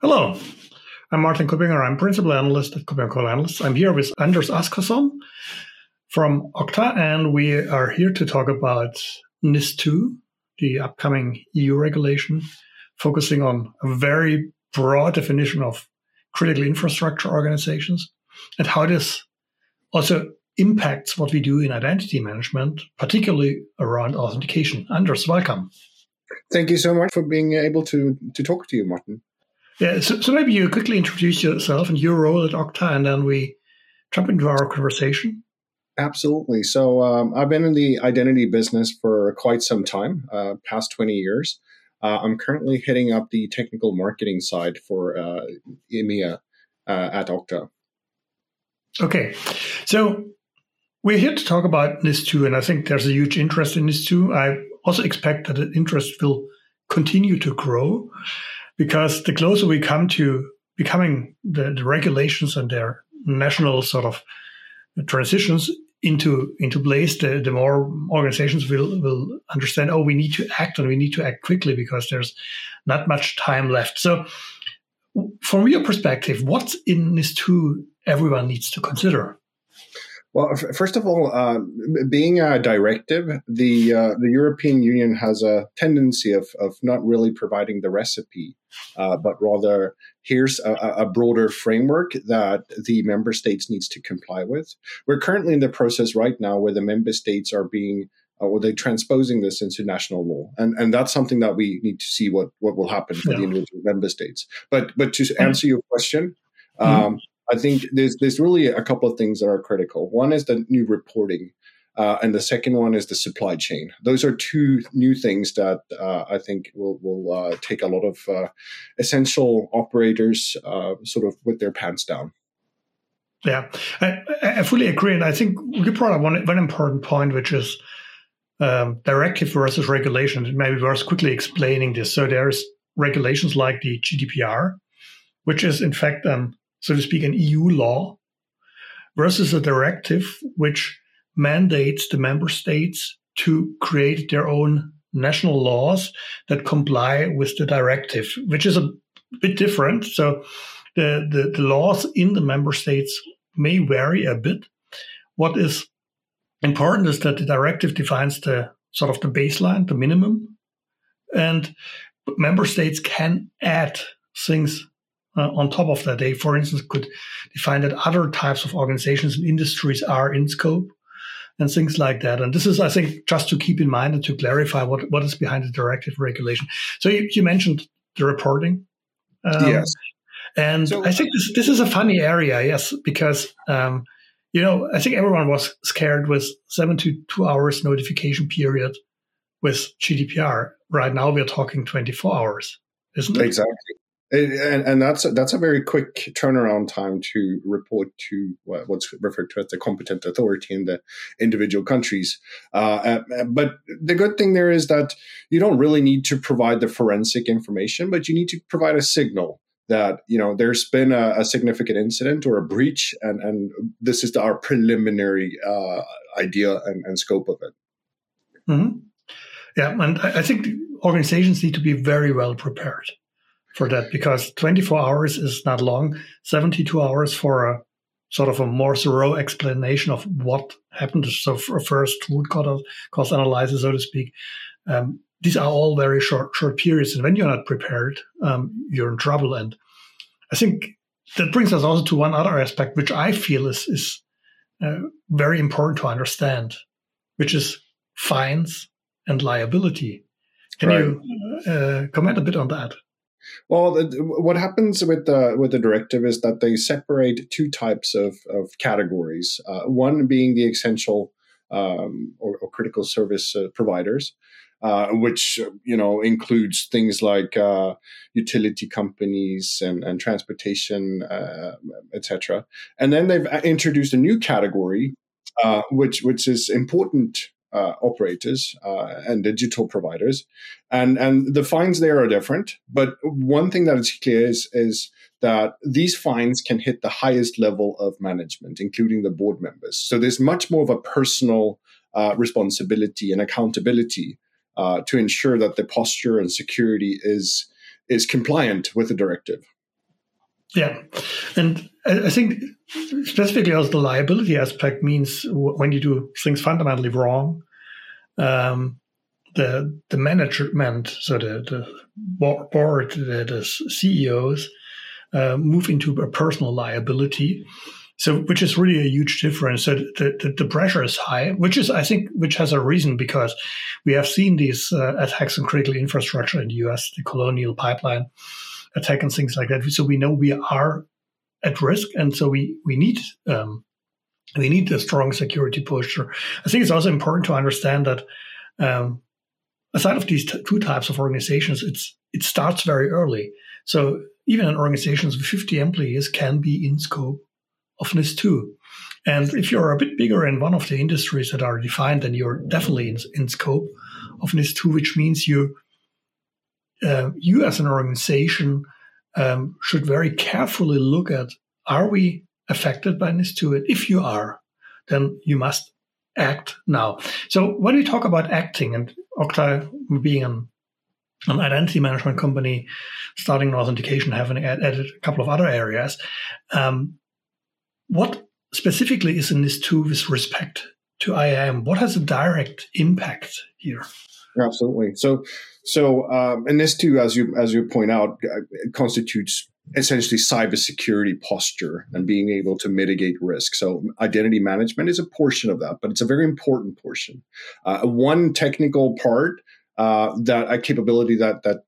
Hello, I'm Martin Kuppinger. I'm principal analyst at Kuppinger Cole Analysts. I'm here with Anders Askåsen from Okta, and we are here to talk about NIS2, the upcoming EU regulation, focusing on a very broad definition of critical infrastructure organizations and how this also impacts what we do in identity management, particularly around authentication. Anders, welcome. Thank you so much for being able to, to talk to you, Martin. Yeah, so, so maybe you quickly introduce yourself and your role at Okta, and then we jump into our conversation. Absolutely. So um, I've been in the identity business for quite some time, uh, past 20 years. Uh, I'm currently heading up the technical marketing side for uh, EMEA uh, at Okta. Okay. So we're here to talk about NIS2, and I think there's a huge interest in NIS2. I also expect that the interest will continue to grow because the closer we come to becoming the, the regulations and their national sort of transitions into into place, the, the more organizations will will understand. Oh, we need to act, and we need to act quickly because there's not much time left. So, from your perspective, what's in NIS2 everyone needs to consider? Well, f- first of all, uh, being a directive, the uh, the European Union has a tendency of of not really providing the recipe, uh, but rather here's a, a, broader framework that the member states needs to comply with. We're currently in the process right now where the member states are being uh, or they're transposing this into national law, and and that's something that we need to see what what will happen for yeah. the individual member states. But but to mm-hmm. answer your question. Mm-hmm. I think there's there's really a couple of things that are critical. One is the new reporting, uh, and the second one is the supply chain. Those are two new things that uh, I think will will uh, take a lot of uh, essential operators uh, sort of with their pants down. Yeah, I, I, fully agree, and I think you brought up one one important point, which is um, directive versus regulation. Maybe worth quickly explaining this. So there's regulations like the GDPR, which is in fact um, so to speak, an EU law versus a directive which mandates the member states to create their own national laws that comply with the directive, which is a bit different. So the, the, the laws in the member states may vary a bit. What is important is that the directive defines the sort of the baseline, the minimum, and member states can add things uh, on top of that, they, for instance, could define that other types of organizations and industries are in scope and things like that. And this is, I think, just to keep in mind and to clarify what, what is behind the directive regulation. So you, you mentioned the reporting. Um, yes. And so, I think this, this is a funny area, yes, because, um, you know, I think everyone was scared with seven to two hours notification period with GDPR. Right now, we're talking 24 hours, isn't it? Exactly. And, and that's a, that's a very quick turnaround time to report to what's referred to as the competent authority in the individual countries. Uh, uh, but the good thing there is that you don't really need to provide the forensic information, but you need to provide a signal that you know there's been a, a significant incident or a breach, and and this is the, our preliminary uh, idea and, and, scope of it. Mm-hmm. Yeah, and I think organizations need to be very well prepared for that because 24 hours is not long. 72 hours for a sort of a more thorough explanation of what happened. So for first root cause analysis, so to speak. Um, these are all very short short periods, and when you're not prepared, um, you're in trouble. And I think that brings us also to one other aspect, which I feel is is uh, very important to understand, which is fines and liability. Can right. you uh, comment a bit on that? Well, what happens with the with the directive is that they separate two types of, of categories. Uh, one being the essential um, or, or, critical service uh, providers, uh, which you know includes things like uh, utility companies and, and transportation, uh, etc. And then they've uh, introduced a new category, which which is important uh, operators uh, and digital providers, and and the fines there are different. But one thing that is clear is is that these fines can hit the highest level of management, including the board members. So there's much more of a personal uh, responsibility and accountability uh, to ensure that the posture and security is is compliant with the directive. Yeah, and I think specifically also the liability aspect means when you do things fundamentally wrong, um, the the management, so the, the board, the, the CEOs, uh, move into a personal liability. So, which is really a huge difference. So the, the, the, pressure is high, which is, I think, which has a reason because we have seen these uh, attacks on critical infrastructure in the U.S., the Colonial Pipeline attack and things like that. So we know we are at risk, and so we we need um, we need a strong security posture. I think it's also important to understand that um, aside of these t- two types of organizations, it's it starts very early. So even in organizations with 50 employees can be in scope of NIS two. And if you're a bit bigger in one of the industries that are defined, then you're definitely in, in scope of NIS 2, which means you uh, you as an organization um, should very carefully look at are we affected by NIS2? And if you are, then you must act now. So when we talk about acting and Okta being an, an identity management company, starting in authentication, having added a couple of other areas, um, what specifically is in NIS2 with respect to IAM? What has a direct impact here? Absolutely. So, so um, and NIS2, as you as you point out, uh, constitutes essentially cybersecurity posture and being able to mitigate risk. So identity management is a portion of that, but it's a very important portion. Uh, one technical part uh, that a capability that that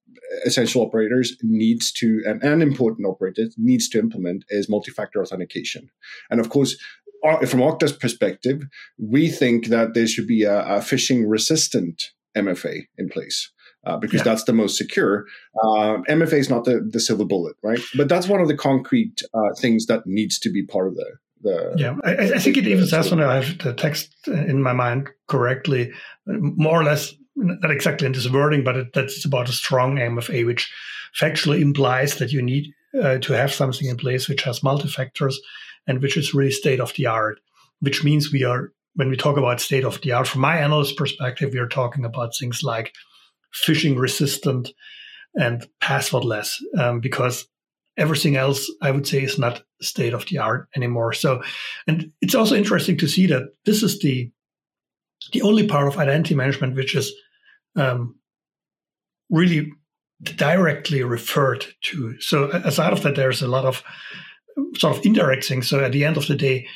essential operators needs to and, and important operators needs to implement is multi-factor authentication. And of course, from Okta's perspective, we think that there should be a, a phishing resistant MFA in place. Uh, because yeah. that's the most secure. Uh, MFA is not the, the silver bullet, right? But that's one of the concrete uh, things that needs to be part of the. the yeah, I, I think it even says when I have the text in my mind correctly, more or less, not exactly in this wording, but it, that's about a strong MFA, which factually implies that you need uh, to have something in place which has multi-factors and which is really state of the art, which means we are when we talk about state of the art, from my analyst perspective, we are talking about things like phishing resistant and passwordless, um, because everything else I would say is not state of the art anymore. So, and it's also interesting to see that this is the the only part of identity management which is um, really directly referred to. So, aside of that, there's a lot of sort of indirect things. So, at the end of the day,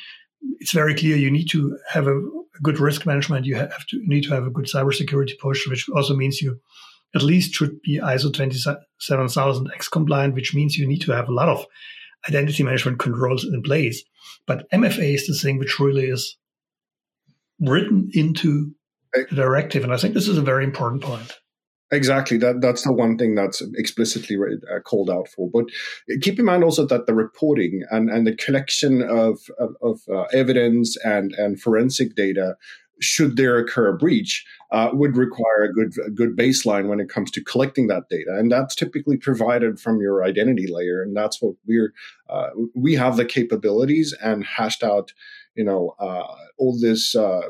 it's very clear you need to have a, good risk management. You have to need to have a good cybersecurity push, which also means you at least should be ISO 27000 X compliant, which means you need to have a lot of identity management controls in place. But MFA is the thing which really is written into the directive. And I think this is a very important point. Exactly. That that's the one thing that's explicitly uh, called out for. But keep in mind also that the reporting and, and the collection of of, of uh, evidence and and forensic data, should there occur a breach, uh, would require a good a good baseline when it comes to collecting that data, and that's typically provided from your identity layer, and that's what we're uh, we have the capabilities and hashed out, you know, uh, all this uh,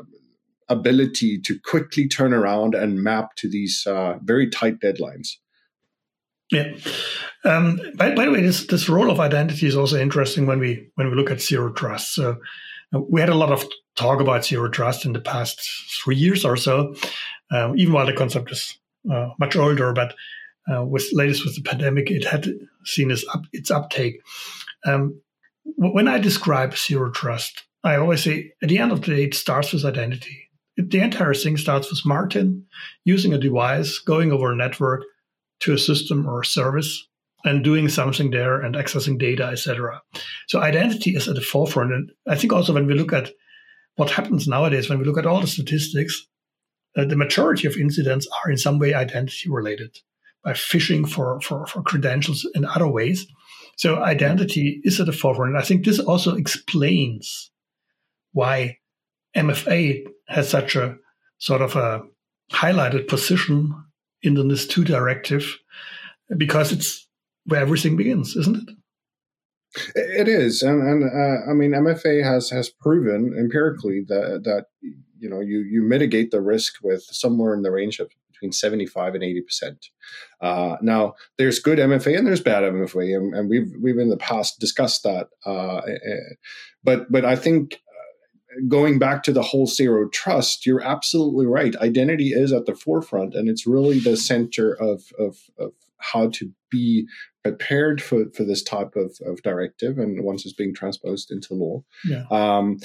ability to quickly turn around and map to these uh, very tight deadlines. Yeah. Um, by, by, the way, this this role of identity is also interesting when we when we look at zero trust. So uh, we had a lot of talk about zero trust in the past three years or so, uh, even while the concept is uh, much older. But uh, with latest with the pandemic, it had seen its up, its uptake. Um, when I describe zero trust, I always say at the end of the day, it starts with identity the entire thing starts with Martin using a device, going over a network to a system or a service and doing something there and accessing data, etc. So identity is at the forefront. And I think also when we look at what happens nowadays, when we look at all the statistics, uh, the majority of incidents are in some way identity related by phishing for, for, for credentials in other ways. So identity is at the forefront. And I think this also explains why MFA has such a sort of a highlighted position in the NIS2 directive because it's where everything begins, isn't it? It is, and, and uh, I mean, MFA has has proven empirically that that you know you you mitigate the risk with somewhere in the range of between 75 and 80 percent. Uh, now, there's good MFA and there's bad MFA, and, and we've we've in the past discussed that. Uh, eh, but but I think going back to the whole zero trust, you're absolutely right. Identity is at the forefront, and it's really the center of of, of how to be prepared for, for this type of, of directive and once it's being transposed into law. Yeah. Um,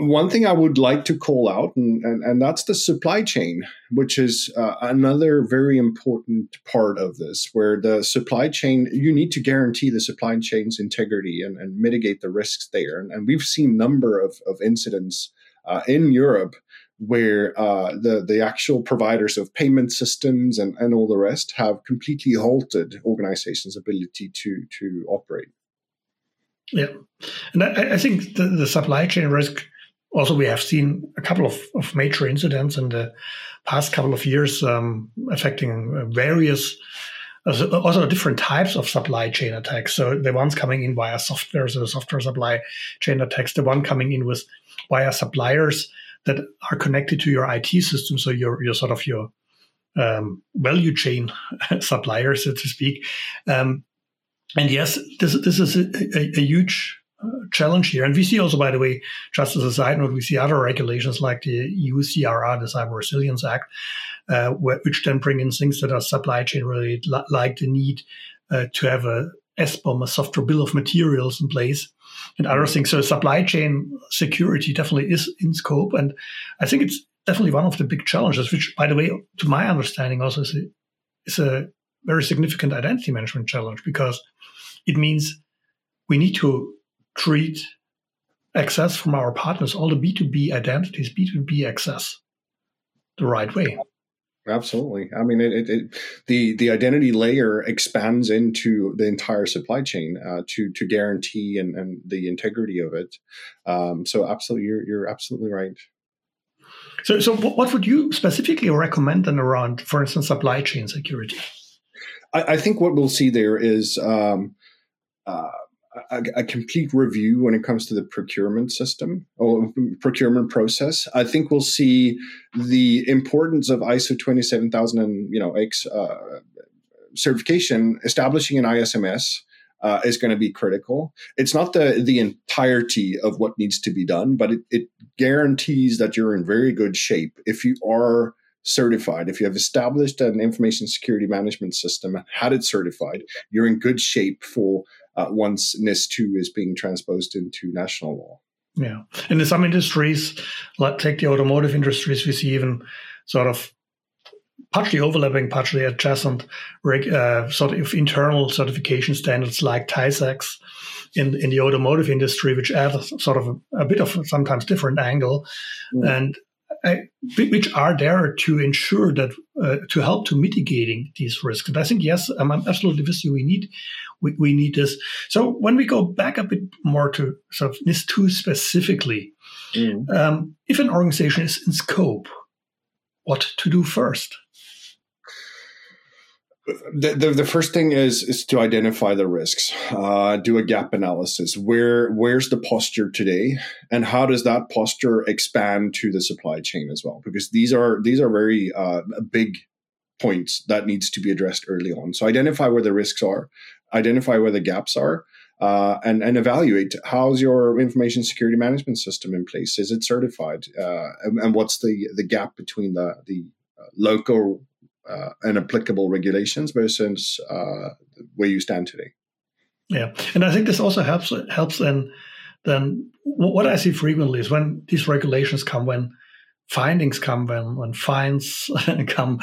one thing I would like to call out, and, and, and that's the supply chain, which is uh, another very important part of this, where the supply chain, you need to guarantee the supply chain's integrity and, and mitigate the risks there. And, and we've seen number of, of incidents uh, in Europe where uh, the the actual providers of payment systems and, and all the rest have completely halted organizations' ability to to operate. Yeah, and I, I think the, the, supply chain risk. Also, we have seen a couple of, of major incidents in the past couple of years um, affecting various, also different types of supply chain attacks. So the ones coming in via software, so software supply chain attacks, the one coming in with via suppliers that are connected to your IT system. So your your sort of your um, value chain supplier, so to speak. Um, and yes, this this is a, a, a huge uh, challenge here. And we see also, by the way, just as a side note, we see other regulations like the EU CRA, the Cyber Resilience Act, uh, which then bring in things that are supply chain related, like the need uh, to have a SBOM, a software bill of materials in place, and other things. So supply chain security definitely is in scope, and I think it's definitely one of the big challenges. Which, by the way, to my understanding, also is a, is a very significant identity management challenge because it means we need to treat access from our partners, all the B2B identities, B2B access, the right way. Absolutely. I mean, it, it, it, the the identity layer expands into the entire supply chain uh, to to guarantee and, and the integrity of it. Um, so, absolutely, you're you're absolutely right. So, so what would you specifically recommend then around, for instance, supply chain security? I, I think what we'll see there is. Um, uh, a, a, complete review when it comes to the procurement system or procurement process. I think we'll see the importance of ISO 27000 and you know X uh, certification. Establishing an ISMS uh, is going to be critical. It's not the the entirety of what needs to be done, but it, it guarantees that you're in very good shape if you are certified, if you have established an information security management system and had it certified, you're in good shape for uh, once NIS2 is being transposed into national law. Yeah. And in some industries, like take the automotive industries, we see even sort of partially overlapping, partially adjacent uh, sort of internal certification standards like TISAX in, in the automotive industry, which add sort of a, a bit of sometimes different angle. Mm. And which are there to ensure that uh, to help to mitigating these risks. And I think yes, I'm, absolutely with you. We need we, we need this. So when we go back a bit more to sort of NIS two specifically, mm. um, if an organization is in scope, what to do first? The, the, the, first thing is is to identify the risks uh, do a gap analysis. Where where's the posture today? And how does that posture expand to the supply chain as well? Because these are these are very uh, big points that needs to be addressed early on. So identify where the risks are identify where the gaps are uh, and, and evaluate how's your information security management system in place? Is it certified? Uh, and, and, what's the the gap between the the uh, local uh, and applicable regulations versus uh, where you stand today. Yeah, and I think this also helps helps then then what I see frequently is when these regulations come, when findings come, when when fines come,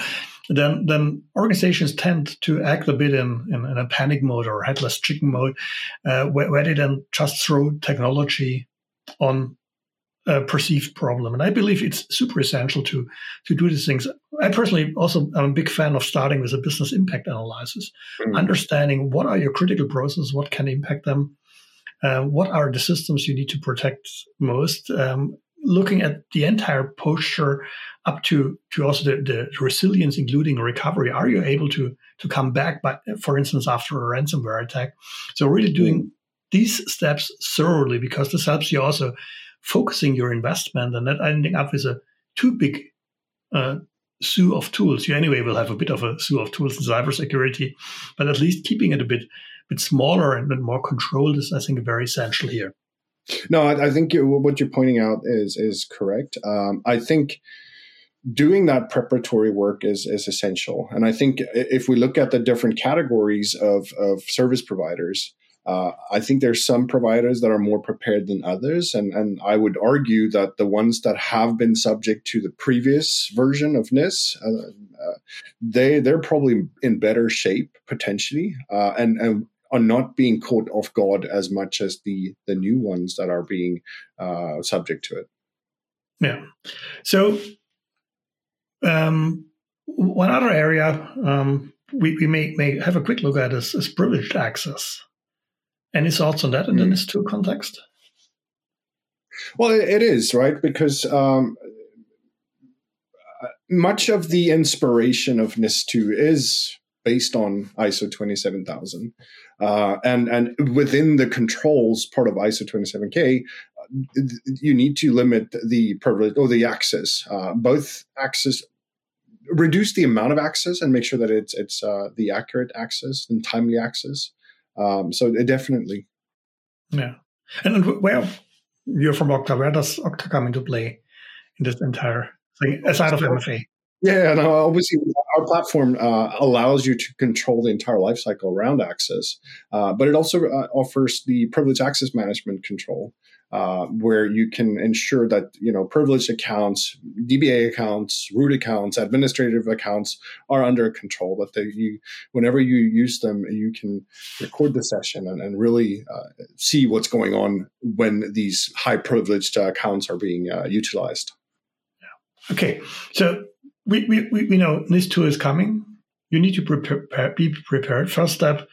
then then organizations tend to act a bit in, in, in a panic mode or headless chicken mode, uh, where, where, they then just throw technology on a perceived problem. And I believe it's super essential to to do these things. I personally also am a big fan of starting with a business impact analysis, mm-hmm. understanding what are your critical processes, what can impact them, uh, what are the systems you need to protect most. Um, looking at the entire posture up to to also the, the resilience, including recovery. Are you able to to come back, by, for instance, after a ransomware attack? So really doing mm-hmm. these steps thoroughly because this helps you also focusing your investment and not ending up with a too big uh, zoo of tools. You anyway will have a bit of a zoo of tools in cybersecurity, but at least keeping it a bit bit smaller and more controlled is, I think, very essential here. No, I, I think what you're pointing out is is correct. Um, I think doing that preparatory work is is essential, and I think if we look at the different categories of of service providers, uh, I think there's some providers that are more prepared than others, and and I would argue that the ones that have been subject to the previous version of NIS, uh, uh, they they're probably in better shape potentially, uh, and and are not being caught off guard as much as the the new ones that are being uh, subject to it. Yeah. So um, one other area um, we, we may, may have a quick look at is, is privileged access. Any thoughts on that in mm. the NIS2 context? Well, it is, right? Because um, much of the inspiration of NIS2 is based on ISO 27000. Uh, and, and within the controls part of ISO 27K, you need to limit the privilege or the access, uh, both access, reduce the amount of access and make sure that it's, it's uh, the accurate access and timely access. Um, so definitely. Yeah. And where you're from Okta, where does Okta come into play in this entire thing aside of MFA? Yeah, no, obviously our platform uh, allows you to control the entire lifecycle around access, uh, but it also uh, offers the privileged access management control. Uh, where you can ensure that you know privileged accounts, DBA accounts, root accounts, administrative accounts are under control. That they, you, whenever you use them, you can record the session and, and really uh, see what's going on when these high privileged uh, accounts are being uh, utilized. Okay, so we, we, we know NIS2 is coming. You need to prepare, be prepared. First step,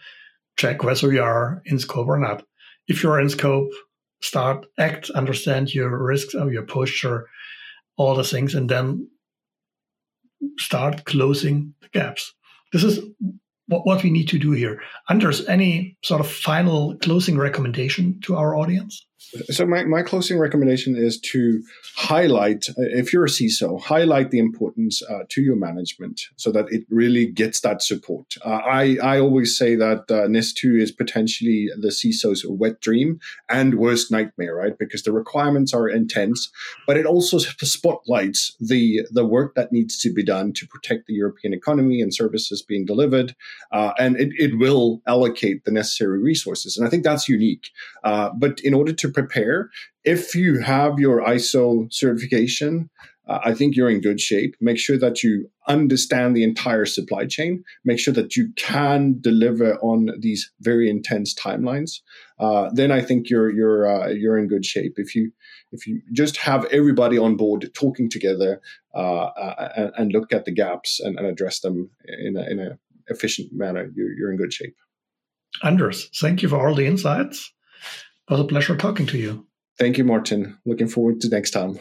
check whether you are in scope or not. If you're in scope, start, act, understand your risks, your posture, all the things, and then start closing the gaps. This is what, what we need to do here. Anders, any sort of final closing recommendation to our audience? So my, my closing recommendation is to highlight, uh, if you're a CISO, highlight the importance uh, to your management so that it really gets that support. Uh, I, I always say that uh, NIS2 is potentially the CISO's wet dream and worst nightmare, right? Because the requirements are intense, but it also spotlights the, the work that needs to be done to protect the European economy and services being delivered. Uh, and it, it will allocate the necessary resources. And I think that's unique. Uh, but in order to prepare. If you have your ISO certification, uh, I think you're in good shape. Make sure that you understand the entire supply chain. Make sure that you can deliver on these very intense timelines. Uh, then I think you're you're uh, you're in good shape. If you if you just have everybody on board talking together uh, uh, and, and, look at the gaps and, and, address them in a, in a efficient manner, you're, you're in good shape. Anders, thank you for all the insights was a pleasure talking to you. Thank you, Martin. Looking forward to next time.